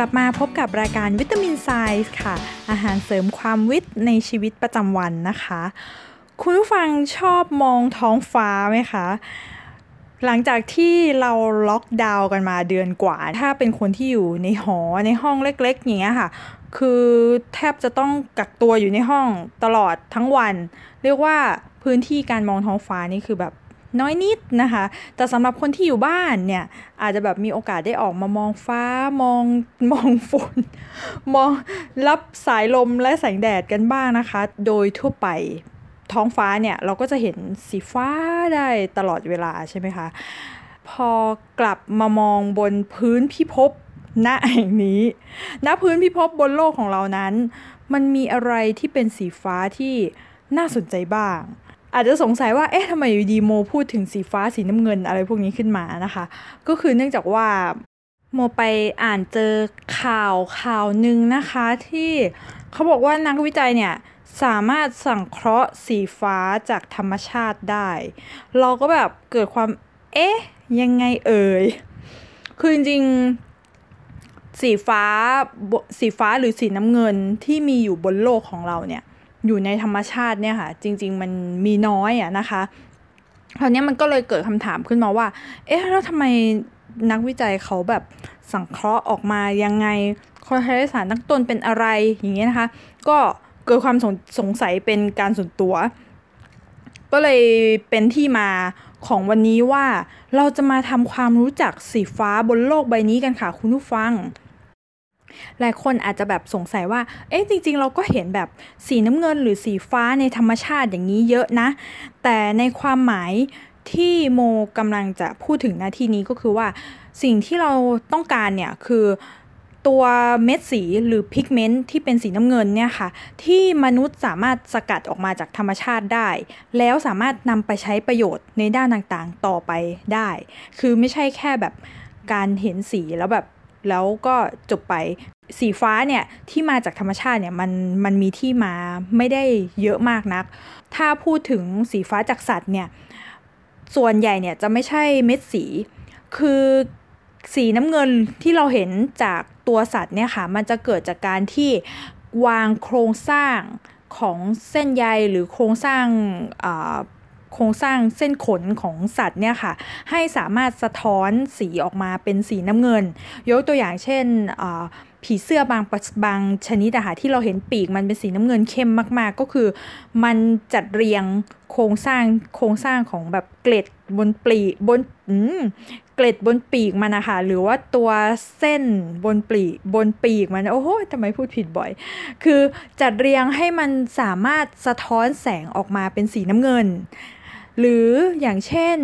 ลับมาพบกับรายการวิตามินไซส์ค่ะ อาหารเสริมความวิตในชีวิตประจำวันนะคะ คุณผู้ฟังชอบมองท้องฟ้าไหมคะ หลังจากที่เราล็อกดาวน์กันมาเดือนกว่า ถ้าเป็นคนที่อยู่ในหอในห้องเล็กๆอย่างเงี้ยค่ะ คือแทบจะต้องกักตัวอยู่ในห้องตลอดทั้งวัน เรียกว่าพื้นที่การมองท้องฟ้านี่คือแบบ น้อยนิดนะคะ แต่สำหรับคนที่อยู่บ้านเนี่ย อาจจะแบบมีโอกาสได้ออกมามองฟ้ามองมองฝน มองรับสายลมและแสงแดดกันบ้างนะคะ โดยทั่วไปท้องฟ้าเนี่ย เราก็จะเห็นสีฟ้าได้ตลอดเวลาใช่ไหมคะ พอกลับมามองบนพื้นพิภพณแห่งนี้ณพื้นพิภพบนโลกของเรานั้น มันมีอะไรที่เป็นสีฟ้าที่น่าสนใจบ้าง อาจจะสงสัยว่า เอ๊ะทำไมอยู่ดีโมพูดถึงสีฟ้าสีน้ำเงินอะไรพวกนี้ขึ้นมานะคะ ก็คือเนื่องจากว่าโมไปอ่านเจอข่าวข่าวหนึ่งนะคะที่เขาบอกว่านักวิจัยเนี่ยสามารถสังเคราะห์สีฟ้าจากธรรมชาติได้ เราก็แบบเกิดความ เอ๊ะ ยังไงเอ่ย คือจริงๆสีฟ้าสีฟ้าหรือสีน้ำเงินที่มีอยู่บนโลกของเราเนี่ย อยู่ในธรรมชาติเนี่ยค่ะ จริง ๆ มันมีน้อยอะนะคะคราวนี้มันก็เลยเกิดคำถามขึ้นมาว่า เอ๊ะแล้วทำไมนักวิจัยเขาแบบสังเคราะห์ออกมายังไงคอไฮดรสารตั้งต้นเป็นอะไรอย่างเงี้ยนะคะ ก็เกิดความสงสงสัยเป็นการส่วนตัว ก็เลยเป็นที่มาของวันนี้ว่าเราจะมาทำความรู้จักสีฟ้าบนโลกใบนี้กันค่ะคุณผู้ฟัง หลายคนอาจจะแบบสงสัยว่า เอ๊ะจริง ๆ เราก็เห็นแบบสีน้ำเงินหรือสีฟ้าในธรรมชาติอย่างนี้เยอะนะ แต่ในความหมายที่โมกำลังจะพูดถึงนาทีนี้ก็คือว่า สิ่งที่เราต้องการเนี่ยคือตัวเม็ดสีหรือพิกเมนต์ที่เป็นสีน้ำเงินเนี่ยค่ะ ที่มนุษย์สามารถสกัดออกมาจากธรรมชาติได้ แล้วสามารถนำไปใช้ประโยชน์ในด้านต่างๆต่อไปได้ คือไม่ใช่แค่แบบการเห็นสีแล้วแบบ แล้วก็จบไปสีฟ้าเนี่ยที่มาจากธรรมชาติเนี่ยมันมันมีที่มาไม่ได้เยอะมากนัก ถ้าพูดถึงสีฟ้าจากสัตว์เนี่ยส่วนใหญ่เนี่ยจะไม่ใช่เม็ดสี คือสีน้ำเงินที่เราเห็นจากตัวสัตว์เนี่ยค่ะมันจะเกิดจากการที่วางโครงสร้างของเส้นใยหรือโครงสร้าง โครงสร้างเส้นขนของสัตว์เนี่ยค่ะ ให้สามารถสะท้อนสีออกมาเป็นสีน้ำเงิน ยกตัวอย่างเช่นผีเสื้อบางบางชนิดอะค่ะที่เราเห็นปีกมันเป็นสีน้ำเงินเข้มมาก ๆ ก็คือ มันจัดเรียงโครงสร้างโครงสร้างของแบบเกล็ดบนปีกบนเกล็ดบนปีกมันนะคะหรือว่าตัวเส้นบนปีกบนปีกมันโอ้โหทำไมพูดผิดบ่อย คือจัดเรียงให้มันสามารถสะท้อนแสงออกมาเป็นสีน้ำเงิน หรืออย่างเช่น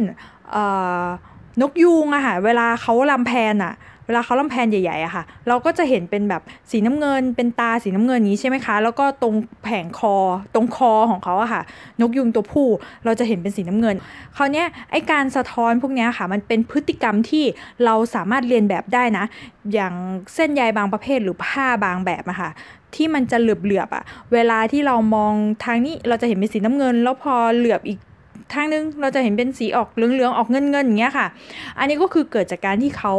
นกยูงอะค่ะเวลาเขาลำแพนอะเวลาเขาลำแพนใหญ่ๆอะค่ะ เราก็จะเห็นเป็นแบบสีน้ำเงิน เป็นตาสีน้ำเงินนี้ใช่ไหมคะ แล้วก็ตรงแผงคอ ตรงคอของเขาอะค่ะ นกยุงตัวผู้เราจะเห็นเป็นสีน้ำเงิน คราวนี้ไอการสะท้อนพวกนี้ค่ะ มันเป็นพฤติกรรมที่เราสามารถเรียนแบบได้นะ อย่างเส้นใยบางประเภทหรือผ้าบางแบบอะค่ะที่มันจะเหลือบๆอะเวลาที่เรามองทางนี้เราจะเห็นเป็นสีน้ำเงิน แล้วพอเหลือบอีก ทางนึงเราจะเห็นเป็นสีออกเหลืองๆออกเงินๆอย่างเงี้ยค่ะ อันนี้ก็คือเกิดจากการที่เขา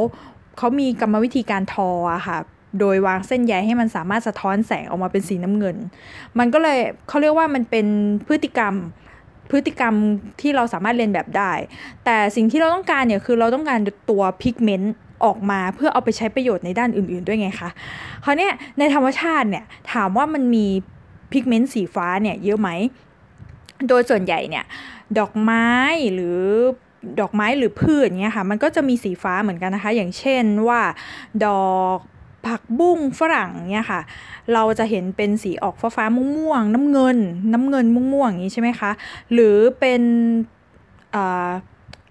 เขามีกรรมวิธีการทออะค่ะโดยวางเส้นใยให้มันสามารถสะท้อนแสงออกมาเป็นสีน้ำเงิน มันก็เลยเขาเรียกว่ามันเป็นพฤติกรรมพฤติกรรมที่เราสามารถเรียนแบบได้ แต่สิ่งที่เราต้องการเนี่ยคือเราต้องการตัวพิกเมนต์ออกมาเพื่อเอาไปใช้ประโยชน์ในด้านอื่น ๆด้วยไงคะคราวนี้ในธรรมชาติเนี่ยถามว่ามันมีพิกเมนต์สีฟ้าเนี่ยเยอะไหม โดยส่วนใหญ่เนี่ย ดอกไม้หรือดอกไม้หรือพืชเนี้ยค่ะ มันก็จะมีสีฟ้าเหมือนกันนะคะ อย่างเช่นว่า ดอกผักบุ้งฝรั่งเนี่ยค่ะ เราจะเห็นเป็นสีออกฟ้าฟ้าม่วงน้ำเงิน น้ำเงินม่วงๆอย่างนี้ใช่ไหมคะ หรือเป็น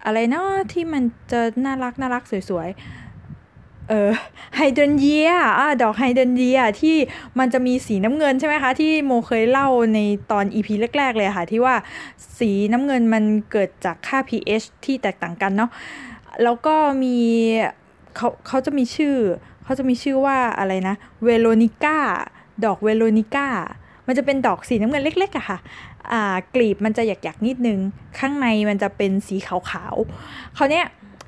อะไรเนาะที่มันจะน่ารักน่ารักสวยๆ เออไฮเดรนเยียดอกไฮเดรนเยียที่มันจะมีสีน้ำเงินใช่ไหมคะ ที่โมเคยเล่าในตอน EP แรก ๆ เลยค่ะ ที่ว่าสีน้ำเงินมันเกิดจากค่า pH ที่แตกต่างกันเนาะแล้วก็มีเขาเขาจะมีชื่อ เขาจะมีชื่อว่าอะไรนะเวโรนิก้าดอกเวโรนิก้ามันจะเป็นดอกสีน้ำเงินเล็กๆอะค่ะอ่ากลีบมันจะหยักๆนิดนึง ข้างในมันจะเป็นสีขาวๆเขาเนี้ย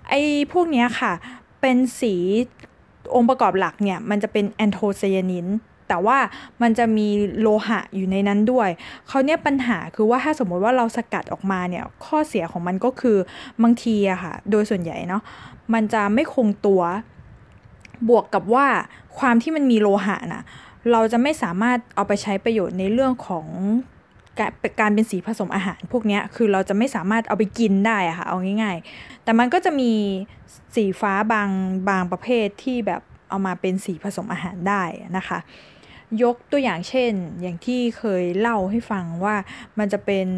ไอ้พวกเนี้ยค่ะ เป็นสีองค์ประกอบหลักเนี่ย มันจะเป็นแอนโทไซยานินแต่ว่ามันจะมีโลหะอยู่ในนั้นด้วยเขาเนี่ยปัญหาคือว่าถ้าสมมติว่าเราสกัดออกมาเนี่ย ข้อเสียของมันก็คือบางทีอะค่ะ โดยส่วนใหญ่เนาะมันจะไม่คงตัวบวกกับว่าความที่มันมีโลหะนะเราจะไม่สามารถเอาไปใช้ประโยชน์ในเรื่องของ การเป็นสีผสมอาหารพวกนี้คือเราจะไม่สามารถเอาไปกินได้อะค่ะเอาง่าย ๆ แต่มันก็จะมีสีฟ้าบางบางประเภทที่แบบเอามาเป็นสีผสมอาหารได้นะคะ ยกตัวอย่างเช่น อย่างที่เคยเล่าให้ฟังว่ามันจะเป็น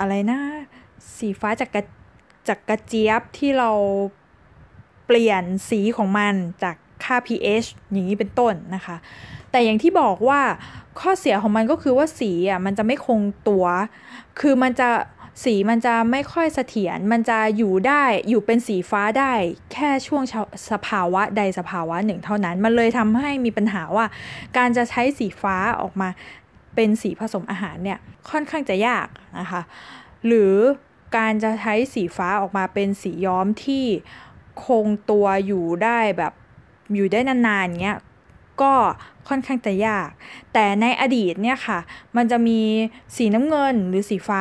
อะไรนะ สีฟ้าจากกระจากกระเจี๊ยบที่เราเปลี่ยนสีของมันจาก ค่า pH อย่างนี้เป็นต้นนะคะ แต่อย่างที่บอกว่าข้อเสียของมันก็คือว่าสีอะมันจะไม่คงตัว คือมันจะสีมันจะไม่ค่อยเสถียร มันจะอยู่ได้อยู่เป็นสีฟ้าได้แค่ช่วงสภาวะใดสภาวะหนึ่งเท่านั้น มันเลยทำให้มีปัญหาว่า การจะใช้สีฟ้าออกมาเป็นสีผสมอาหารเนี่ยค่อนข้างจะยากนะคะ หรือการจะใช้สีฟ้าออกมาเป็นสีย้อมที่คงตัวอยู่ได้แบบ อยู่ได้นานๆเงี้ยก็ค่อนข้างจะยาก แต่ในอดีตเนี่ยค่ะ มันจะมีสีน้ำเงินหรือสีฟ้า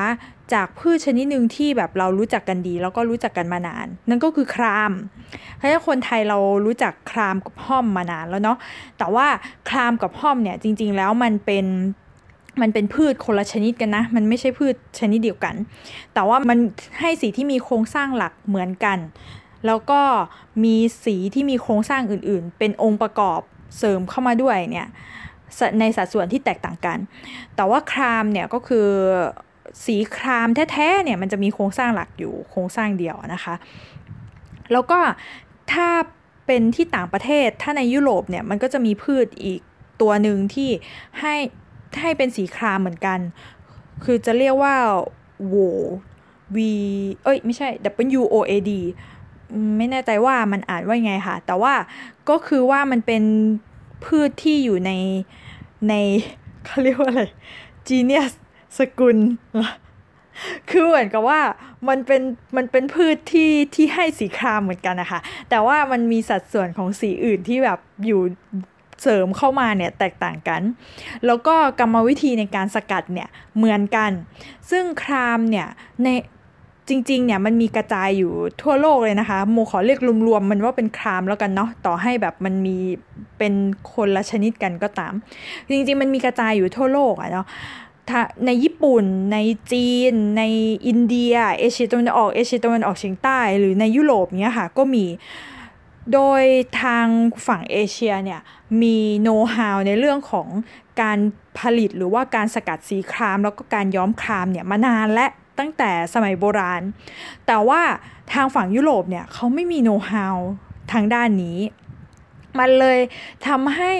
จากพืชชนิดหนึ่งที่แบบเรารู้จักกันดี แล้วก็รู้จักกันมานาน นั่นก็คือครามเพราะฉะนั้นคนไทยเรารู้จักครามกับห้อมมานานแล้วเนาะแต่ว่าครามกับห้อมเนี่ยจริง ๆ แล้วมันเป็นมันเป็นพืชคนละชนิดกันนะ มันไม่ใช่พืชชนิดเดียวกัน แต่ว่ามันให้สีที่มีโครงสร้างหลักเหมือนกัน แล้วก็มีสีที่มีโครงสร้างอื่นๆ เป็นองค์ประกอบเสริมเข้ามาด้วยเนี่ยในสัดส่วนที่แตกต่างกัน แต่ว่าครามเนี่ยก็คือสีครามแท้ๆเนี่ยมันจะมีโครงสร้างหลักอยู่โครงสร้างเดียวนะคะ แล้วก็ถ้าเป็นที่ต่างประเทศถ้าในยุโรปเนี่ยมันก็จะมีพืชอีกตัวหนึ่งที่ให้ให้เป็นสีครามเหมือนกัน คือจะเรียกว่าโว V เอ้ยไม่ใช่ W O A D ไม่แน่ใจว่ามันอ่านว่าไงค่ะ แต่ว่าก็คือว่ามันเป็นพืชที่อยู่ในในเขาเรียกว่าอะไร genius สกุล คือเหมือนกับว่ามันเป็นมันเป็นพืชที่ที่ให้สีครามเหมือนกันนะคะ แต่ว่ามันมีสัดส่วนของสีอื่นที่แบบอยู่เสริมเข้ามาเนี่ยแตกต่างกัน แล้วก็กรรมวิธีในการสกัดเนี่ยเหมือนกัน ซึ่งครามเนี่ยใน จริงๆเนี่ยมันมีกระจายอยู่ทั่วโลกเลยนะคะ โมขอเรียกรวมๆมันว่าเป็นครามแล้วกันเนาะต่อให้แบบมันมีเป็นคนละชนิดกันก็ตาม จริงๆมันมีกระจายอยู่ทั่วโลกอะเนาะในญี่ปุ่น ในจีน ในอินเดีย เอเชียตะวันออกเอเชียตะวันออกเฉียงใต้ หรือในยุโรปเนี้ยค่ะก็มีโดยทางฝั่งเอเชียเนี่ยมีโน้ตฮาวในเรื่องของการผลิตหรือว่าการสกัดสีคราม แล้วก็การย้อมครามเนี่ยมานานและ ตั้งแต่สมัยโบราณ แต่ว่าทางฝั่งยุโรปเนี่ยเขาไม่มีโน้ตฮาวทางด้านนี้ มันเลยทำให้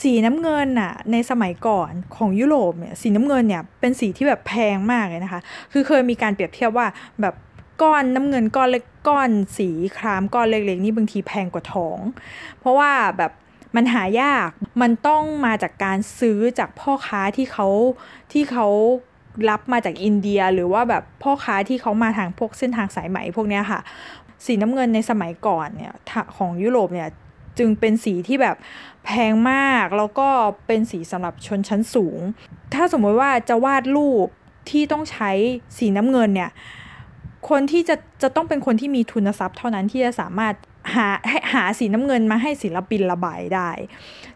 สีน้ำเงินอะในสมัยก่อนของยุโรปเนี่ยสีน้ำเงินเนี่ยเป็นสีที่แบบแพงมากเลยนะคะ คือเคยมีการเปรียบเทียบว่าแบบก้อนน้ำเงินก้อนเล็กก้อนสีครามก้อนเล็กๆนี่บางทีแพงกว่าทอง เพราะว่าแบบมันหายากมันต้องมาจากการซื้อจากพ่อค้าที่เขาที่เขา รับมาจากอินเดียหรือว่าแบบพ่อค้าที่เขามาทางพวกเส้นทางสายไหมพวกนี้ค่ะ สีน้ำเงินในสมัยก่อนเนี่ยของยุโรปเนี่ยจึงเป็นสีที่แบบแพงมากแล้วก็เป็นสีสำหรับชนชั้นสูง ถ้าสมมติว่าจะวาดรูปที่ต้องใช้สีน้ำเงินเนี่ยคนที่จะจะต้องเป็นคนที่มีทุนทรัพย์เท่านั้นที่จะสามารถหาหาสีน้ำเงินมาให้ศิลปินระบายได้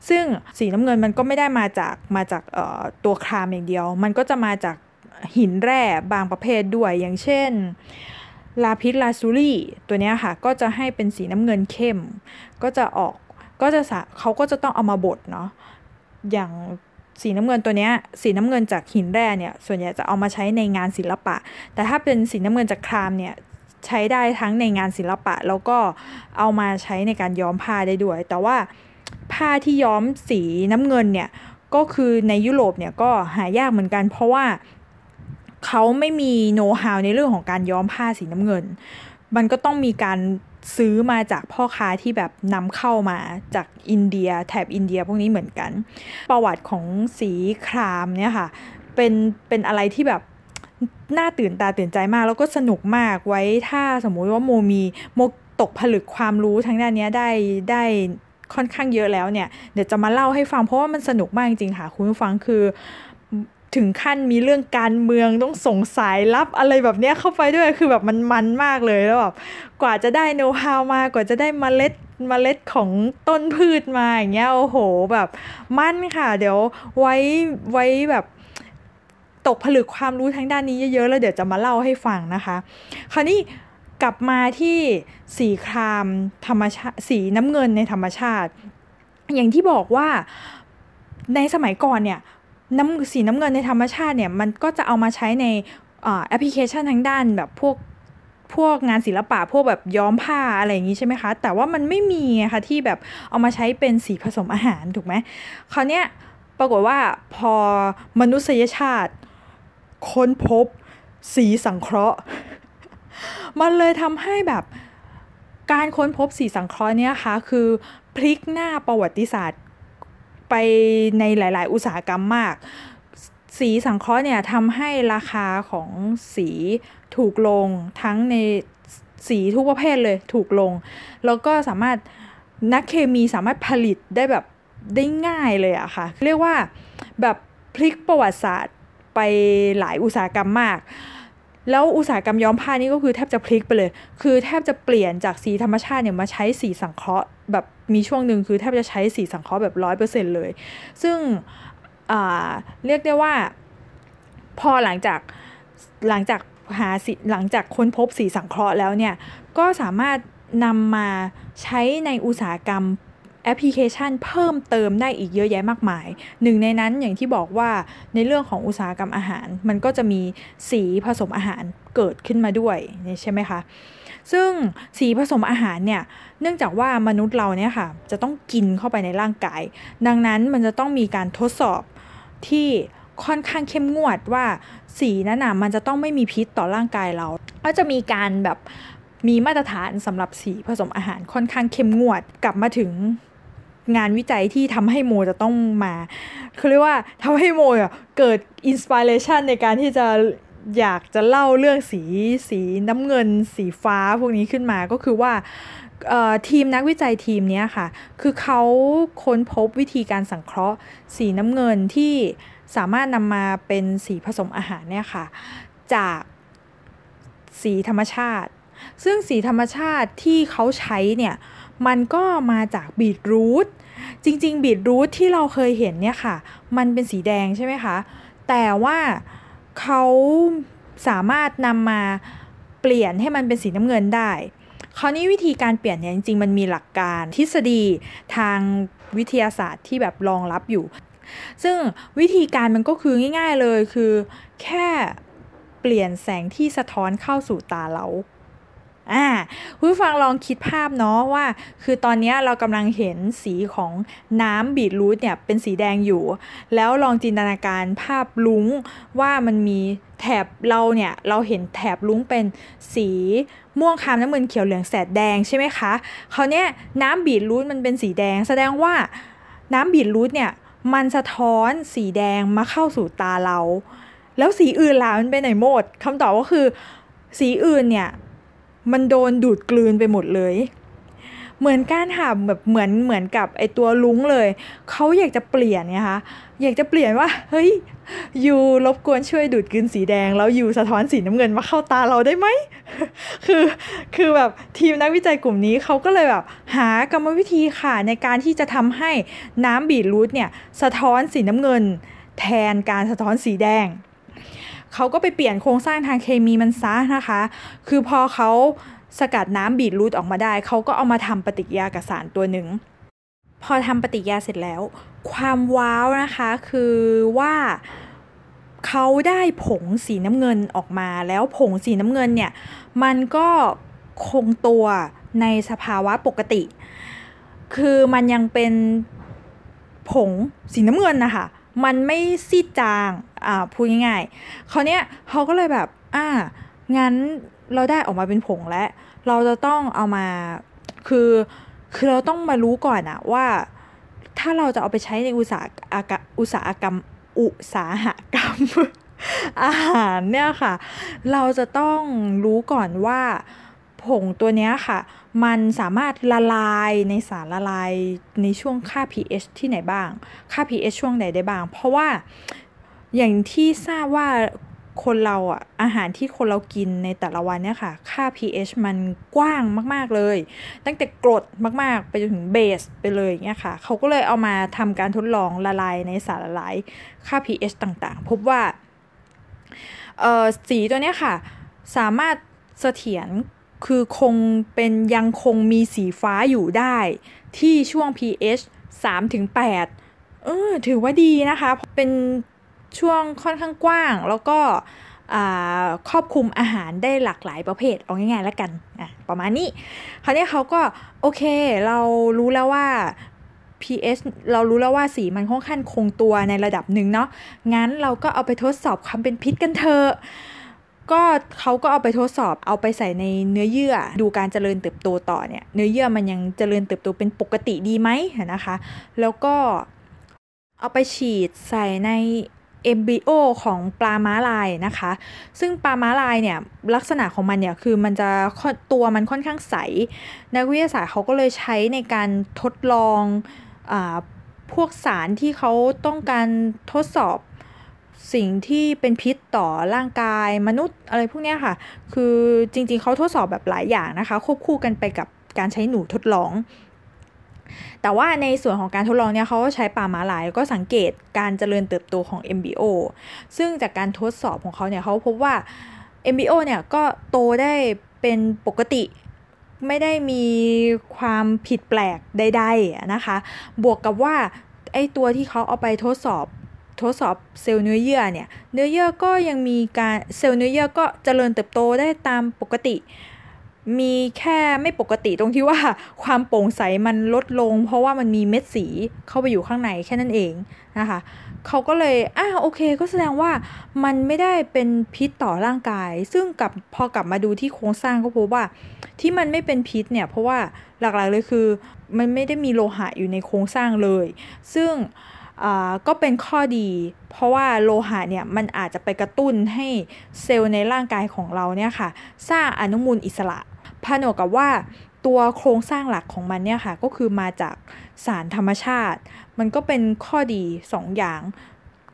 ซึ่งสีน้ำเงินมันก็ไม่ได้มาจากมาจากตัวครามอย่างเดียว มันก็จะมาจาก หินแร่บางประเภทด้วยอย่างเช่นลาพิสลาซูรี่ตัวนี้ค่ะ ก็จะให้เป็นสีน้ำเงินเข้ม ก็จะออกก็จะเขาก็จะต้องเอามาบดเนาะอย่างสีน้ำเงินตัวนี้สีน้ำเงินจากหินแร่เนี่ยส่วนใหญ่จะเอามาใช้ในงานศิลปะ แต่ถ้าเป็นสีน้ำเงินจากครามเนี่ยใช้ได้ทั้งในงานศิลปะ แล้วก็เอามาใช้ในการย้อมผ้าได้ด้วย แต่ว่าผ้าที่ย้อมสีน้ำเงินเนี่ยก็คือในยุโรปเนี่ยก็หายากเหมือนกัน เพราะว่า เขาไม่มีโน้ตฮาวในเรื่องของการย้อมผ้าสีน้ำเงิน มันก็ต้องมีการซื้อมาจากพ่อค้าที่แบบนำเข้ามาจากอินเดียแถบอินเดียพวกนี้เหมือนกัน ประวัติของสีครามเนี่ยค่ะ เป็นเป็นอะไรที่แบบน่าตื่นตาตื่นใจมาก แล้วก็สนุกมากไว้ถ้าสมมุติว่าโมมีโมตกผลึกความรู้ทางด้านนี้ได้ได้ค่อนข้างเยอะแล้วเนี่ย เดี๋ยวจะมาเล่าให้ฟังเพราะว่ามันสนุกมากจริงๆค่ะ คุณผู้ฟังคือ ถึงขั้นมีเรื่องการเมืองต้องส่งสายลับอะไรแบบนี้เข้าไปด้วยคือแบบมันมันมากเลยแล้วแบบกว่าจะได้โน้ตฮาวมากว่าจะได้มเมล็ดมเมล็ดของต้นพืชมาอย่างเงี้ยโอ้โหแบบมั่นค่ะ เดี๋ยวไว้ไว้แบบตกผลึกความรู้ทั้งด้านนี้เยอะๆ แล้วเดี๋ยวจะมาเล่าให้ฟังนะคะ คราวนี้กลับมาที่สีครามธรรมชาติสีน้ำเงินในธรรมชาติ อย่างที่บอกว่าในสมัยก่อนเนี่ย น้ำสีน้ำเงินในธรรมชาติเนี่ยมันก็จะเอามาใช้ในแอปพลิเคชันทางด้านแบบพวกพวกงานศิลปะพวกแบบย้อมผ้าอะไรอย่างนี้ใช่ไหมคะ แต่ว่ามันไม่มีค่ะที่แบบเอามาใช้เป็นสีผสมอาหารถูกไหมคราวนี้ปรากฏว่าพอมนุษยชาติค้นพบสีสังเคราะห์ มันเลยทำให้แบบการค้นพบสีสังเคราะห์เนี่ยค่ะคือพลิกหน้าประวัติศาสตร์ ไปในหลาย ๆ อุตสาหกรรมมาก สีสังเคราะห์เนี่ยทำให้ราคาของสีถูกลงทั้งในสีทุกประเภทเลยถูกลง แล้วก็สามารถนักเคมีสามารถผลิตได้แบบได้ง่ายเลยอะค่ะ เรียกว่าแบบพลิกประวัติศาสตร์ไปหลายอุตสาหกรรมมาก แล้วอุตสาหกรรมย้อมผ้านี่ก็คือแทบจะพลิกไปเลย คือแทบจะเปลี่ยนจากสีธรรมชาติเนี่ยมาใช้สีสังเคราะห์ แบบมีช่วงหนึ่งคือแทบจะใช้สีสังเคราะห์แบบร้อยเปอร์เซ็นเลย ซึ่งเรียกได้ว่าพอหลังจากหลังจากหาสีหลังจากค้นพบสีสังเคราะห์แล้วเนี่ย ก็สามารถนำมาใช้ในอุตสาหกรรมแอปพลิเคชันเพิ่มเติมได้อีกเยอะแยะมากมาย หนึ่งในนั้นอย่างที่บอกว่าในเรื่องของอุตสาหกรรมอาหาร มันก็จะมีสีผสมอาหารเกิดขึ้นมาด้วยใช่ไหมคะ ซึ่งสีผสมอาหารเนี่ย เนื่องจากว่ามนุษย์เราเนี่ยค่ะ จะต้องกินเข้าไปในร่างกาย ดังนั้นมันจะต้องมีการทดสอบที่ค่อนข้างเข้มงวดว่าสีนั้นนะมันจะต้องไม่มีพิษต่อร่างกายเรา ก็จะมีการแบบมีมาตรฐานสำหรับสีผสมอาหารค่อนข้างเข้มงวดกลับมาถึงงานวิจัยที่ทำให้โมจะต้องมาคือเรียกว่าทำให้โมเกิด inspiration ในการที่จะ อยากจะเล่าเรื่องสีสีน้ำเงิน สีฟ้าพวกนี้ขึ้นมาก็คือว่าทีมนักวิจัยทีมนี้ค่ะ คือเขาค้นพบวิธีการสังเคราะห์ สีน้ำเงินที่สามารถนำมาเป็นสีผสมอาหารเนี่ยค่ะ จากสีธรรมชาติ ซึ่งสีธรรมชาติที่เขาใช้เนี่ย มันก็มาจากบีทรูทจริง ๆ บีทรูทที่เราเคยเห็นเนี่ยค่ะ มันเป็นสีแดงใช่ไหมคะ แต่ว่า เขาสามารถนำมาเปลี่ยนให้มันเป็นสีน้ำเงินได้คราวนี้วิธีการเปลี่ยนเนี่ยจริงๆ มันมีหลักการทฤษฎีทางวิทยาศาสตร์ที่แบบรองรับอยู่ ซึ่งวิธีการมันก็คือง่าย ๆเลยคือ แค่เปลี่ยนแสงที่สะท้อนเข้าสู่ตาเรา อ่าคุณฟังลองคิดภาพเนาะว่า คือตอนนี้เรากำลังเห็นสีของน้ำบีทรูทเนี่ยเป็นสีแดงอยู่ แล้วลองจินตนาการภาพลุ้งว่ามันมีแถบเราเนี่ย เราเห็นแถบลุ้งเป็นสีม่วงคามน้ำเงินเขียวเหลืองแสดแดงใช่ไหมคะคราวนี้น้ำบีทรูทมันเป็นสีแดง แสดงว่าน้ำบีทรูทเนี่ยมันสะท้อนสีแดงมาเข้าสู่ตาเรา แล้วสีอื่นล่ะมันไปไหนหมดคำตอบก็คือ สีอื่นเนี่ย มันโดนดูดกลืนไปหมดเลย เหมือนการหาแบบเหมือนเหมือนกับไอตัวลุงเลย เขาอยากจะเปลี่ยนไงคะอยากจะเปลี่ยนว่าเฮ้ยยูรบกวนช่วยดูดกลืนสีแดง แล้วยูสะท้อนสีน้ำเงินมาเข้าตาเราได้ไหม คือคือแบบทีมนักวิจัยกลุ่มนี้เขาก็เลยแบบหากรรมวิธีค่ะในการที่จะทำให้น้ำบีทรูทเนี่ยสะท้อนสีน้ำเงิน แทนการสะท้อนสีแดง เขาก็ไปเปลี่ยนโครงสร้างทางเคมีมันซะนะคะ คือพอเขาสกัดน้ำบีทรูทออกมาได้ เขาก็เอามาทำปฏิกิริยากับสารตัวหนึ่ง พอทำปฏิกิริยาเสร็จแล้ว ความว้าวนะคะคือว่าเขาได้ผงสีน้ำเงินออกมา แล้วผงสีน้ำเงินเนี่ยมันก็คงตัวในสภาวะปกติ คือมันยังเป็นผงสีน้ำเงินนะคะ มันไม่ซีดจางอ่าพูดง่ายๆเขาเนี้ยเขาก็เลยแบบอ่างั้นเราได้ออกมาเป็นผงแล้ว เราจะต้องเอามาคือคือเราต้องมารู้ก่อนอะว่า ถ้าเราจะเอาไปใช้ในอุตสาหกอุตสาหกรรมอุตสาหกรรม อาหารเนี่ยค่ะ เราจะต้องรู้ก่อนว่า ผงตัวนี้ค่ะ มันสามารถละลายในสารละลายในช่วงค่า pH ที่ไหนบ้าง ค่า pH ช่วงไหนได้บ้าง เพราะว่าอย่างที่ทราบว่าคนเราอะอาหารที่คนเรากินในแต่ละวันเนี่ยค่ะ ค่า pH มันกว้างมาก ๆ เลย ตั้งแต่กรดมาก ๆ ไปจนถึงเบสไปเลยอย่างเงี้ยค่ะ เขาก็เลยเอามาทำการทดลองละลายในสารละลายค่า pH ต่างๆ พบว่าสีตัวเนี้ยค่ะ สามารถเสถียร คือคงเป็นยังคงมีสีฟ้าอยู่ได้ ที่ช่วง pH 3-8 เออถือว่าดีนะคะ เป็นช่วงค่อนข้างกว้างแล้วก็ครอบคลุมอาหารได้หลากหลายประเภท เอาง่ายๆแล้วกันอะประมาณนี้คราวนี้เขาก็โอเคเรารู้แล้วว่า pH เรารู้แล้วว่าสีมันค่อนข้างคงตัวในระดับหนึ่งเนาะงั้นเราก็เอาไปทดสอบความเป็นพิษกันเถอะ ก็เขาก็เอาไปทดสอบเอาไปใส่ในเนื้อเยื่อ ดูการเจริญเติบโตต่อเนี่ย เนื้อเยื่อมันยังเจริญเติบโตเป็นปกติดีไหมนะคะ แล้วก็เอาไปฉีดใส่ในเอมบริโอของปลาม้าลายนะคะ ซึ่งปลาม้าลายเนี่ยลักษณะของมันเนี่ยคือมันจะตัวมันค่อนข้างใส นักวิทยาศาสตร์เขาก็เลยใช้ในการทดลองอพวกสารที่เขาต้องการทดสอบ สิ่งที่เป็นพิษต่อร่างกายมนุษย์อะไรพวกนี้ค่ะ คือจริงๆเขาทดสอบแบบหลายอย่างนะคะ ควบคู่กันไปกับการใช้หนูทดลอง แต่ว่าในส่วนของการทดลองเนี่ยเขาก็ใช้ปลาม้าลายแล้วก็สังเกตการเจริญเติบโตของ MBO ซึ่งจากการทดสอบของเขาเนี่ยเขาพบว่า MBO เนี่ยก็โตได้เป็นปกติไม่ได้มีความผิดแปลกใดๆนะคะ บวกกับว่าไอตัวที่เขาเอาไปทดสอบ ทดสอบเซลล์เนื้อเยื่อเนี่ย เนื้อเยื่อก็ยังมีการเซลล์เนื้อเยื่อก็เจริญเติบโตได้ตามปกติ มีแค่ไม่ปกติตรงที่ว่าความโปร่งใสมันลดลง เพราะว่ามันมีเม็ดสีเข้าไปอยู่ข้างในแค่นั้นเองนะคะเขาก็เลยอ่าโอเค ก็แสดงว่ามันไม่ได้เป็นพิษต่อร่างกาย ซึ่งกับพอกลับมาดูที่โครงสร้างก็พบว่า ที่มันไม่เป็นพิษเนี่ยเพราะว่าหลักๆเลยคือ มันไม่ได้มีโลหะอยู่ในโครงสร้างเลย ซึ่ง ก็เป็นข้อดี เพราะว่าโลหะเนี่ยมันอาจจะไปกระตุ้นให้เซลล์ในร่างกายของเราเนี่ยค่ะ สร้างอนุมูลอิสระผนวกกับว่าตัวโครงสร้างหลักของมันเนี่ยค่ะ ก็คือมาจากสารธรรมชาติ มันก็เป็นข้อดี2ออย่าง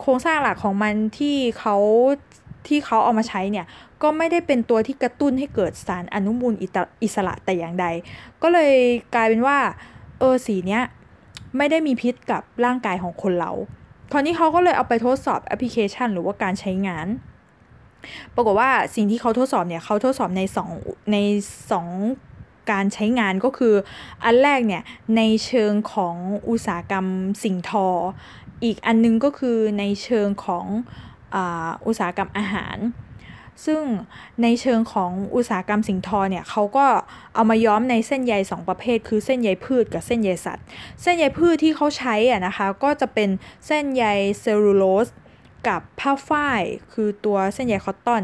โครงสร้างหลักของมันที่เขาที่เขาเอามาใช้เนี่ยก็ไม่ได้เป็นตัวที่กระตุ้นให้เกิดสารอนุมูลอิสระแต่อย่างใด ก็เลยกลายเป็นว่าเออสีเนี้ย ไม่ได้มีพิษกับร่างกายของคนเราคราวนี้เขาก็เลยเอาไปทดสอบแอปพลิเคชัน หรือว่าการใช้งาน ปรากฏว่าสิ่งที่เขาทดสอบเนี่ยเขาทดสอบใน2ใน2การใช้งานก็คือ อันแรกเนี่ยในเชิงของอุตสาหกรรมสิ่งทอ อีกอันนึงก็คือในเชิงของอุตสาหกรรมอาหาร ซึ่งในเชิงของอุตสาหกรรมสิ่งทอเนี่ยเขาก็เอามาย้อมในเส้นใย2ประเภท คือเส้นใยพืชกับเส้นใยสัตว์ เส้นใยพืชที่เขาใช้อะนะคะก็จะเป็นเส้นใยเซลลูโลสกับผ้าฝ้ายคือตัวเส้นใยคอตตอน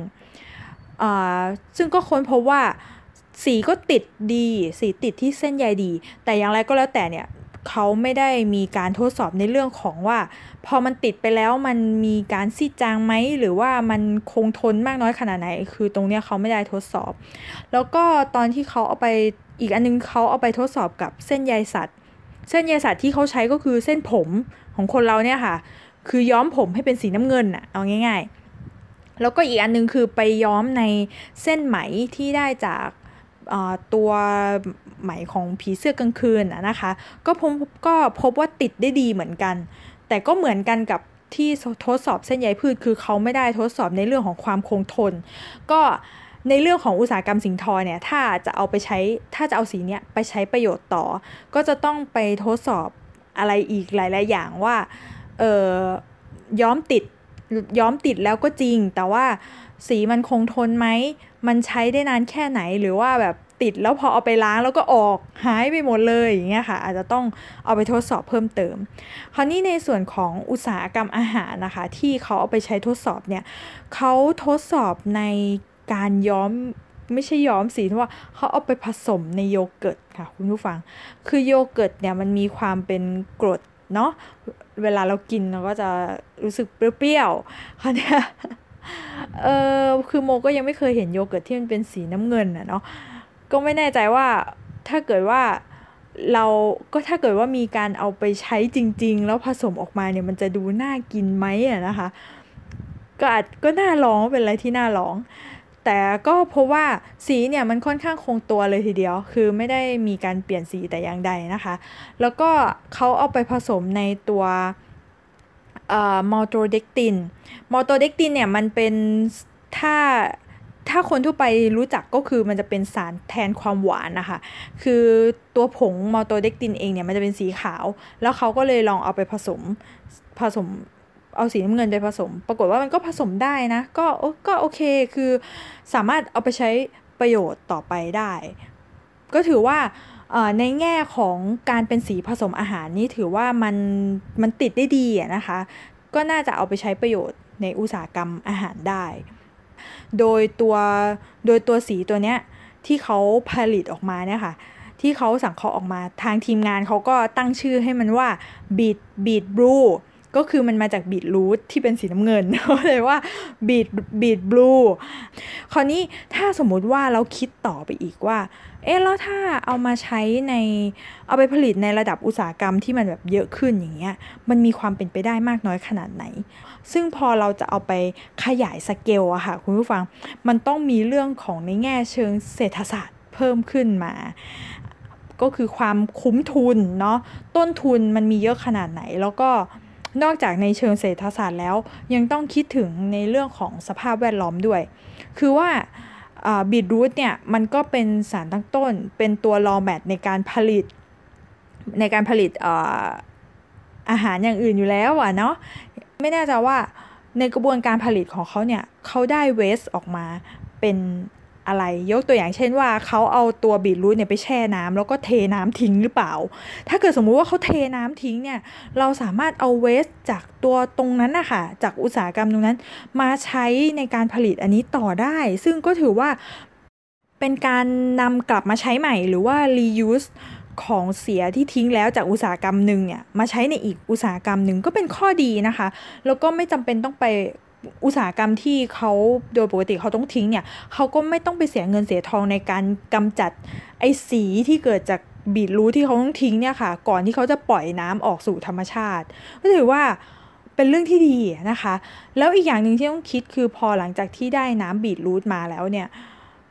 ซึ่งก็ค้นพบว่าสีก็ติดดี สีติดที่เส้นใยดี แต่อย่างไรก็แล้วแต่เนี่ย เขาไม่ได้มีการทดสอบในเรื่องของว่า พอมันติดไปแล้วมันมีการซีดจางไหมหรือว่ามันคงทนมากน้อยขนาดไหน คือตรงเนี้ยเขาไม่ได้ทดสอบ แล้วก็ตอนที่เขาเอาไปอีกอันนึงเขาเอาไปทดสอบกับเส้นใยสัตว์ เส้นใยสัตว์ที่เขาใช้ก็คือเส้นผมของคนเราเนี่ยค่ะ คือย้อมผมให้เป็นสีน้ำเงินอะเอาง่าย ๆ แล้วก็อีกอันนึงคือไปย้อมในเส้นไหมที่ได้จาก ตัวไหมของผีเสื้อกลางคืนนะคะ ก็พบก็พบว่าติดได้ดีเหมือนกัน แต่ก็เหมือนกันกับที่ทดสอบเส้นใยพืชคือเขาไม่ได้ทดสอบในเรื่องของความคงทน ก็ในเรื่องของอุตสาหกรรมสิงทอเนี่ยถ้าจะเอาไปใช้ถ้าจะเอาสีเนี้ยไปใช้ประโยชน์ต่อ ก็จะต้องไปทดสอบอะไรอีกหลาย ๆ อย่างว่าเออย้อมติด ย้อมติดแล้วก็จริง แต่ว่าสีมันคงทนไหม มันใช้ได้นานแค่ไหนหรือว่าแบบติดแล้วพอเอาไปล้างแล้วก็ออกหายไปหมดเลยอย่างเงี้ยค่ะ อาจจะต้องเอาไปทดสอบเพิ่มเติม คราวนี้ในส่วนของอุตสาหกรรมอาหารนะคะ ที่เขาเอาไปใช้ทดสอบเนี่ยเขาทดสอบในการย้อมไม่ใช่ย้อมสีที่ว่าเขาเอาไปผสมในโยเกิร์ตค่ะคุณผู้ฟัง คือโยเกิร์ตเนี่ยมันมีความเป็นกรดเนาะ เวลาเรากินเราก็จะรู้สึกเปรี้ยวๆค่ะเนี่ยเออคือโมก็ยังไม่เคยเห็นโยเกิร์ตที่มันเป็นสีน้ำเงินอะเนาะก็ไม่แน่ใจว่าถ้าเกิดว่าเราก็ถ้าเกิดว่ามีการเอาไปใช้จริง ๆ แล้วผสมออกมาเนี่ยมันจะดูน่ากินไหมอะนะคะ ก็อาจก็น่าลองเป็นอะไรที่น่าลอง แต่ก็พบว่าสีเนี่ยมันค่อนข้างคงตัวเลยทีเดียว คือไม่ได้มีการเปลี่ยนสีแต่อย่างใดนะคะ แล้วก็เขาเอาไปผสมในตัว maltodextrin maltodextrin เนี่ยมันเป็นถ้าถ้าคนทั่วไปรู้จักก็คือมันจะเป็นสารแทนความหวานนะคะ คือตัวผง maltodextrin เองเนี่ยมันจะเป็นสีขาว แล้วเขาก็เลยลองเอาไปผสมผสม เอาสีน้ำเงินไปผสม ปรากฏว่ามันก็ผสมได้นะ ก็ก็โอเคคือสามารถเอาไปใช้ประโยชน์ต่อไปได้ ก็ถือว่าในแง่ของการเป็นสีผสมอาหารนี่ถือว่ามันมันติดได้ดีนะคะ ก็น่าจะเอาไปใช้ประโยชน์ในอุตสาหกรรมอาหารได้ โดยตัวโดยตัวสีตัวเนี้ยที่เขาผลิตออกมาเนี่ยค่ะที่เขาสังเคราะห์ออกมาทางทีมงานเขาก็ตั้งชื่อให้มันว่าบีดบีดบลู ก็คือมันมาจากบีทรูทที่เป็นสีน้ำเงินเลยว่าบีทบีทบลูคราวนี้ถ้าสมมุติว่าเราคิดต่อไปอีกว่า เอ๊ะแล้วถ้าเอามาใช้ในเอาไปผลิตในระดับอุตสาหกรรมที่มันแบบเยอะขึ้นอย่างเงี้ยมันมีความเป็นไปได้มากน้อยขนาดไหน ซึ่งพอเราจะเอาไปขยายสเกลอะค่ะคุณผู้ฟังมันต้องมีเรื่องของในแง่เชิงเศรษฐศาสตร์เพิ่มขึ้นมาก็คือความคุ้มทุนเนาะต้นทุนมันมีเยอะขนาดไหน แล้วก็ นอกจากในเชิงเศรษฐศาสตร์แล้ว ยังต้องคิดถึงในเรื่องของสภาพแวดล้อมด้วย คือว่าบีทรูทเนี่ยมันก็เป็นสารตั้งต้น เป็นตัวรอแมทในการผลิต ในการผลิตอาหารอย่างอื่นอยู่แล้วอะเนาะไม่แน่ใจว่าในกระบวนการผลิตของเขาเนี่ยเขาได้เวสออกมาเป็น อะไร ยกตัวอย่างเช่นว่าเขาเอาตัวบีทรูทเนี่ยไปแช่น้ำแล้วก็เทน้ำทิ้งหรือเปล่า ถ้าเกิดสมมุติว่าเขาเทน้ำทิ้งเนี่ย เราสามารถเอาเวสจากตัวตรงนั้นนะคะจากอุตสาหกรรมตรงนั้น มาใช้ในการผลิตอันนี้ต่อได้ ซึ่งก็ถือว่าเป็นการนำกลับมาใช้ใหม่หรือว่า reuse ของเสียที่ทิ้งแล้วจากอุตสาหกรรมหนึ่งเนี่ยมาใช้ในอีกอุตสาหกรรมหนึ่งก็เป็นข้อดีนะคะ แล้วก็ไม่จำเป็นต้องไป อุตสาหกรรมที่เขาโดยปกติเขาต้องทิ้งเนี่ยเขาก็ไม่ต้องไปเสียเงินเสียทองในการกำจัดไอ้สีที่เกิดจากบีทรูทที่เขาต้องทิ้งเนี่ยค่ะ ก่อนที่เขาจะปล่อยน้ำออกสู่ธรรมชาติ ก็ถือว่าเป็นเรื่องที่ดีนะคะ แล้วอีกอย่างหนึ่งที่ต้องคิดคือพอหลังจากที่ได้น้ำบีทรูทมาแล้วเนี่ย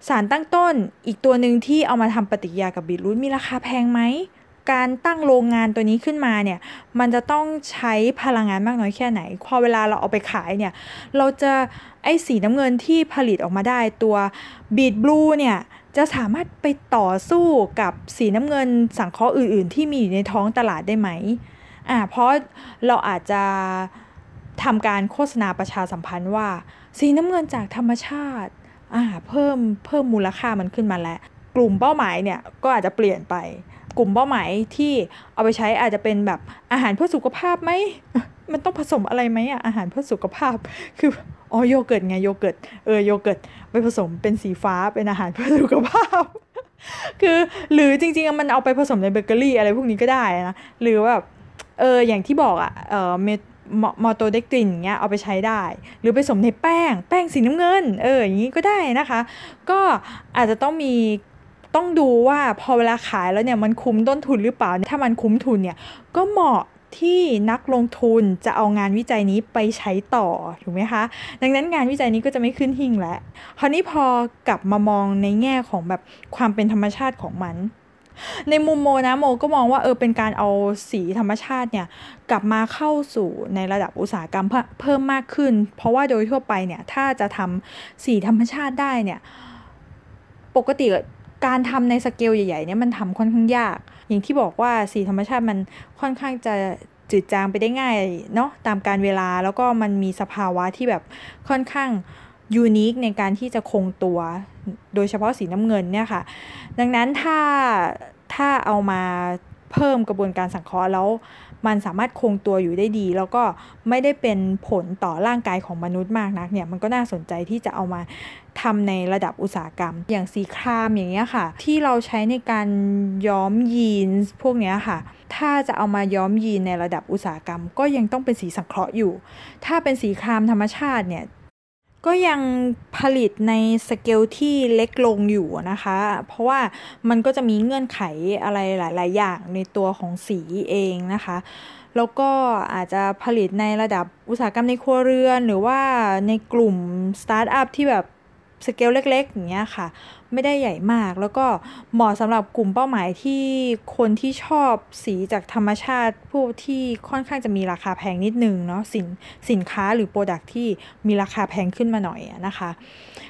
สารตั้งต้นอีกตัวหนึ่งที่เอามาทำปฏิกิริยากับบีทรูทมีราคาแพงไหม การตั้งโรงงานตัวนี้ขึ้นมาเนี่ยมันจะต้องใช้พลังงานมากน้อยแค่ไหน พอเวลาเราเอาไปขายเนี่ยเราจะไอ้สีน้ำเงินที่ผลิตออกมาได้ตัวบีดบลูเนี่ยจะสามารถไปต่อสู้กับสีน้ำเงินสังเคราะห์อื่น ๆ ที่มีอยู่ในท้องตลาดได้ไหมอ่าเพราะเราอาจจะทำการโฆษณาประชาสัมพันธ์ว่า สีน้ำเงินจากธรรมชาติอ่าเพิ่มเพิ่มมูลค่ามันขึ้นมาแล้ว กลุ่มเป้าหมายเนี่ยก็อาจจะเปลี่ยนไป กลุ่มเป้าหมายที่เอาไปใช้อาจจะเป็นแบบอาหารเพื่อสุขภาพไหมมันต้องผสมอะไรไหมอะอาหารเพื่อสุขภาพ คืออ๋อโยเกิร์ตไงโยเกิร์ตเออโยเกิร์ตไปผสมเป็นสีฟ้าเป็นอาหารเพื่อสุขภาพ คือหรือจริงๆมันเอาไปผสมในเบเกอรี่อะไรพวกนี้ก็ได้นะหรือแบบเอออย่างที่บอกอะเออ maltodextrin อย่างเงี้ยเอาไปใช้ได้ หรือไปสมในแป้ง แป้งสีน้ำเงิน เอออย่างนี้ก็ได้นะคะ ก็อาจจะต้องมี ต้องดูว่าพอเวลาขายแล้วเนี่ยมันคุ้มต้นทุนหรือเปล่า ถ้ามันคุ้มทุนเนี่ยก็เหมาะที่นักลงทุนจะเอางานวิจัยนี้ไปใช้ต่อถูกไหมคะ ดังนั้นงานวิจัยนี้ก็จะไม่ขึ้นหิ่งแล้วคราวนี้พอกลับมามองในแง่ของแบบความเป็นธรรมชาติของมัน ในมุมโมนะโมก็มองว่าเออเป็นการเอาสีธรรมชาติเนี่ยกลับมาเข้าสู่ในระดับอุตสาหกรรมเพิ่มมากขึ้น เพราะว่าโดยทั่วไปเนี่ยถ้าจะทำสีธรรมชาติได้เนี่ยปกติ การทำในสเกลใหญ่ๆเนี่ยมันทำค่อนข้างยาก อย่างที่บอกว่าสีธรรมชาติมันค่อนข้างจะจืดจางไปได้ง่ายเนาะตามการเวลาแล้วก็มันมีสภาวะที่แบบค่อนข้างยูนิคในการที่จะคงตัว โดยเฉพาะสีน้ำเงินเนี่ยค่ะ ดังนั้นถ้าถ้าเอามาเพิ่มกระบวนการสังเคราะห์แล้ว มันสามารถคงตัวอยู่ได้ดี แล้วก็ไม่ได้เป็นผลต่อร่างกายของมนุษย์มากนักเนี่ยมันก็น่าสนใจที่จะเอามาทำในระดับอุตสาหกรรม อย่างสีครามอย่างเงี้ยค่ะ ที่เราใช้ในการย้อมยีนพวกเนี้ยค่ะ ถ้าจะเอามาย้อมยีนในระดับอุตสาหกรรม ก็ยังต้องเป็นสีสังเคราะห์อยู่ ถ้าเป็นสีครามธรรมชาติเนี่ย ก็ยังผลิตในสเกลที่เล็กลงอยู่นะคะ เพราะว่ามันก็จะมีเงื่อนไขอะไรหลาย ๆ อย่างในตัวของสีเองนะคะ แล้วก็อาจจะผลิตในระดับอุตสาหกรรมในครัวเรือน หรือว่าในกลุ่มสตาร์ทอัพที่แบบ สเกลเล็กๆอย่างเงี้ยค่ะ ไม่ได้ใหญ่มาก แล้วก็เหมาะสำหรับกลุ่มเป้าหมายที่คนที่ชอบสีจากธรรมชาติพวกที่ค่อนข้างจะมีราคาแพงนิดนึงเนาะสินสินค้าหรือ product ที่มีราคาแพงขึ้นมาหน่อยนะคะ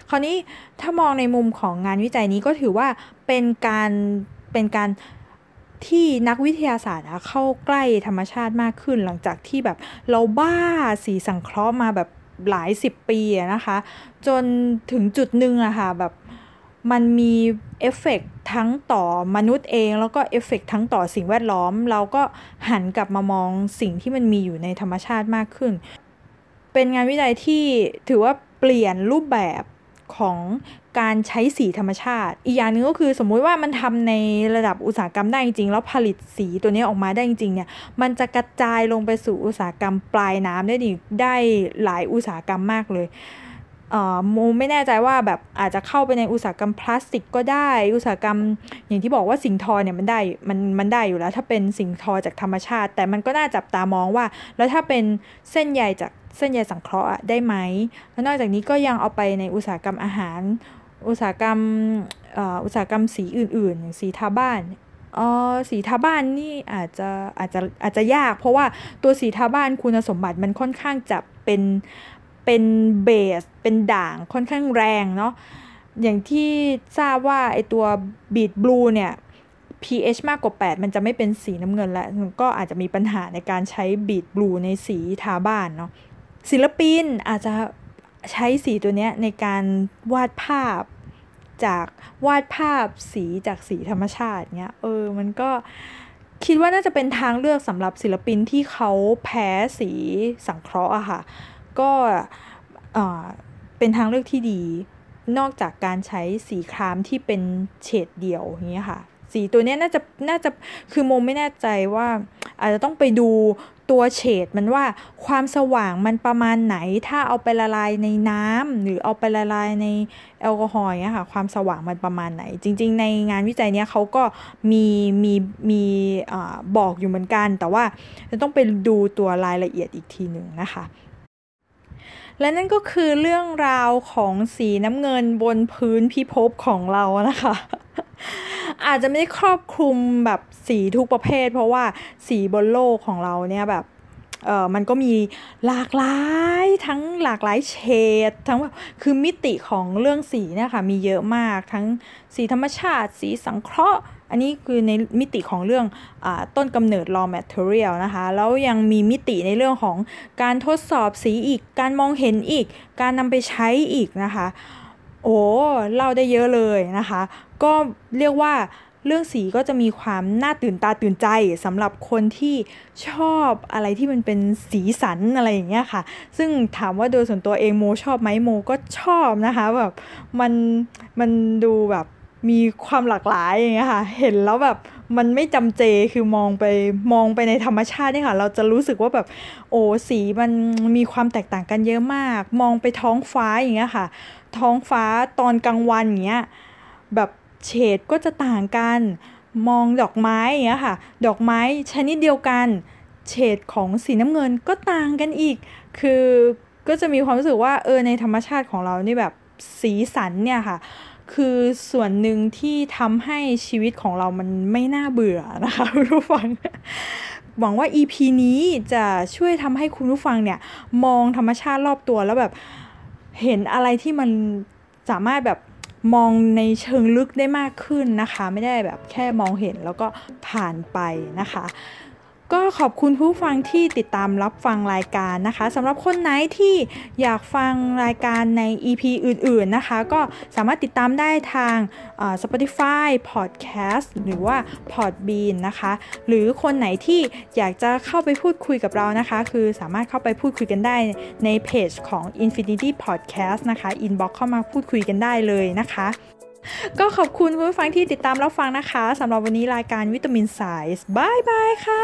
คราวนี้ถ้ามองในมุมของงานวิจัยนี้ก็ถือว่าเป็นการเป็นการที่นักวิทยาศาสตร์เข้าใกล้ธรรมชาติมากขึ้น หลังจากที่แบบเราบ้าสีสังเคราะห์มาแบบ หลายสิบปีนะคะ จนถึงจุดหนึ่งอะค่ะแบบมันมีเอฟเฟกทั้งต่อมนุษย์เองแล้วก็เอฟเฟกทั้งต่อสิ่งแวดล้อม เราก็หันกลับมามองสิ่งที่มันมีอยู่ในธรรมชาติมากขึ้น เป็นงานวิจัยที่ถือว่าเปลี่ยนรูปแบบ ของการใช้สีธรรมชาติ อีกอย่างหนึ่งก็คือสมมุติว่ามันทำในระดับอุตสาหกรรมได้จริงๆ แล้วผลิตสีตัวนี้ออกมาได้จริงๆเนี่ยมันจะกระจายลงไปสู่อุตสาหกรรมปลายน้ำได้ดีได้หลายอุตสาหกรรมมากเลยเอ่อโมไม่แน่ใจว่าแบบอาจจะเข้าไปในอุตสาหกรรมพลาสติกก็ได้ อุตสาหกรรมอย่างที่บอกว่าสิงทอเนี่ยมันได้มันมันได้อยู่แล้ว ถ้าเป็นสิงทอจากธรรมชาติ แต่มันก็น่าจับตามองว่า แล้วถ้าเป็นเส้นใยจาก เส้นใยสังเคราะห์ได้ไหม แล้วนอกจากนี้ก็ยังเอาไปในอุตสาหกรรมอาหาร อุตสาหกรรมอุตสาหกรรมสีอื่นๆอย่างสีทาบ้านออสีทาบ้านนี่อาจจะอาจจะอาจจะยาก เพราะว่าตัวสีทาบ้านคุณสมบัติมันค่อนข้างจะเป็นเป็นเบสเป็นด่างค่อนข้างแรงเนาะอย่างที่ทราบว่าไอตัวบีดบลูเนี่ย pH มากกว่า 8 มันจะไม่เป็นสีน้ำเงินแล้ว ก็อาจจะมีปัญหาในการใช้บีดบลูในสีทาบ้านเนาะ ศิลปินอาจจะใช้สีตัวนี้ในการวาดภาพจากวาดภาพสีจากสีธรรมชาติเนี้ยเออมันก็คิดว่าน่าจะเป็นทางเลือกสำหรับศิลปินที่เขาแพ้สีสังเคราะห์อะค่ะ ก็เป็นทางเลือกที่ดี นอกจากการใช้สีครามที่เป็นเฉดเดียวอย่างเงี้ยค่ะ สีตัวนี้น่าจะน่าจะคือโมไม่แน่ใจว่าอาจจะต้องไปดู ตัวเฉดมันว่าความสว่างมันประมาณไหน ถ้าเอาไปละลายในน้ำหรือเอาไปละลายในแอลกอฮอล์เงี้ยค่ะความสว่างมันประมาณไหน จริง ๆ ในงานวิจัยเนี้ยเขาก็มีมีมีอบอกอยู่เหมือนกัน แต่ว่าจะต้องไปดูตัวรายละเอียดอีกทีหนึ่งนะคะและนั่นก็คือเรื่องราวของสีน้ำเงินบนพื้นพิภพของเรานะคะ อาจจะไม่ได้ครอบคลุมแบบสีทุกประเภท เพราะว่าสีบนโลกของเราเนี่ยแบบเออมันก็มีหลากหลายทั้งหลากหลายเฉดทั้งแบบคือมิติของเรื่องสีเนี่ยค่ะมีเยอะมากทั้งสีธรรมชาติสีสังเคราะห์ อันนี้คือในมิติของเรื่องอต้นกำเนิด raw material นะคะแล้วยังมีมิติในเรื่องของการทดสอบสีอีก การมองเห็นอีก การนำไปใช้อีกนะคะ โอ้เล่าได้เยอะเลยนะคะ ก็เรียกว่าเรื่องสีก็จะมีความน่าตื่นตาตื่นใจสำหรับคนที่ชอบอะไรที่มันเป็นสีสันอะไรอย่างเงี้ยค่ะ ซึ่งถามว่าโดยส่วนตัวเองโมชอบไหมโมก็ชอบนะคะแบบมันมันดูแบบมีความหลากหลายอย่างเงี้ยค่ะ เห็นแล้วแบบมันไม่จำเจคือมองไปมองไปในธรรมชาติเนี่ยค่ะ เราจะรู้สึกว่าแบบโอ้สีมันมีความแตกต่างกันเยอะมาก มองไปท้องฟ้าอย่างเงี้ยค่ะ ท้องฟ้าตอนกลางวันอย่างเงี้ยแบบ เฉดก็จะต่างกัน มองดอกไม้อย่างเงี้ยค่ะ ดอกไม้ชนิดเดียวกัน เฉดของสีน้ำเงินก็ต่างกันอีก คือก็จะมีความรู้สึกว่าเออในธรรมชาติของเรานี่แบบสีสันเนี่ยค่ะ คือส่วนหนึ่งที่ทำให้ชีวิตของเรามันไม่น่าเบื่อนะคะคุณผู้ฟัง หวังว่า EP นี้จะช่วยทำให้คุณผู้ฟังเนี่ย มองธรรมชาติรอบตัวแล้วแบบเห็นอะไรที่มันสามารถแบบ มองในเชิงลึกได้มากขึ้นนะคะ ไม่ได้แบบแค่มองเห็นแล้วก็ผ่านไปนะคะ ก็ขอบคุณผู้ฟังที่ติดตามรับฟังรายการนะคะสำหรับคนไหนที่อยากฟังรายการใน EP อื่นๆนะคะ ก็สามารถติดตามได้ทาง Spotify Podcast หรือว่า Podbean นะคะ หรือคนไหนที่อยากจะเข้าไปพูดคุยกับเรานะคะ คือสามารถเข้าไปพูดคุยกันได้ในเพจของ Infinity Podcast นะคะ inbox เข้ามาพูดคุยกันได้เลยนะคะ ก็ขอบคุณคุณผู้ฟังที่ติดตามรับฟังนะคะสำหรับวันนี้รายการวิตามินไซส์บายบายค่ะ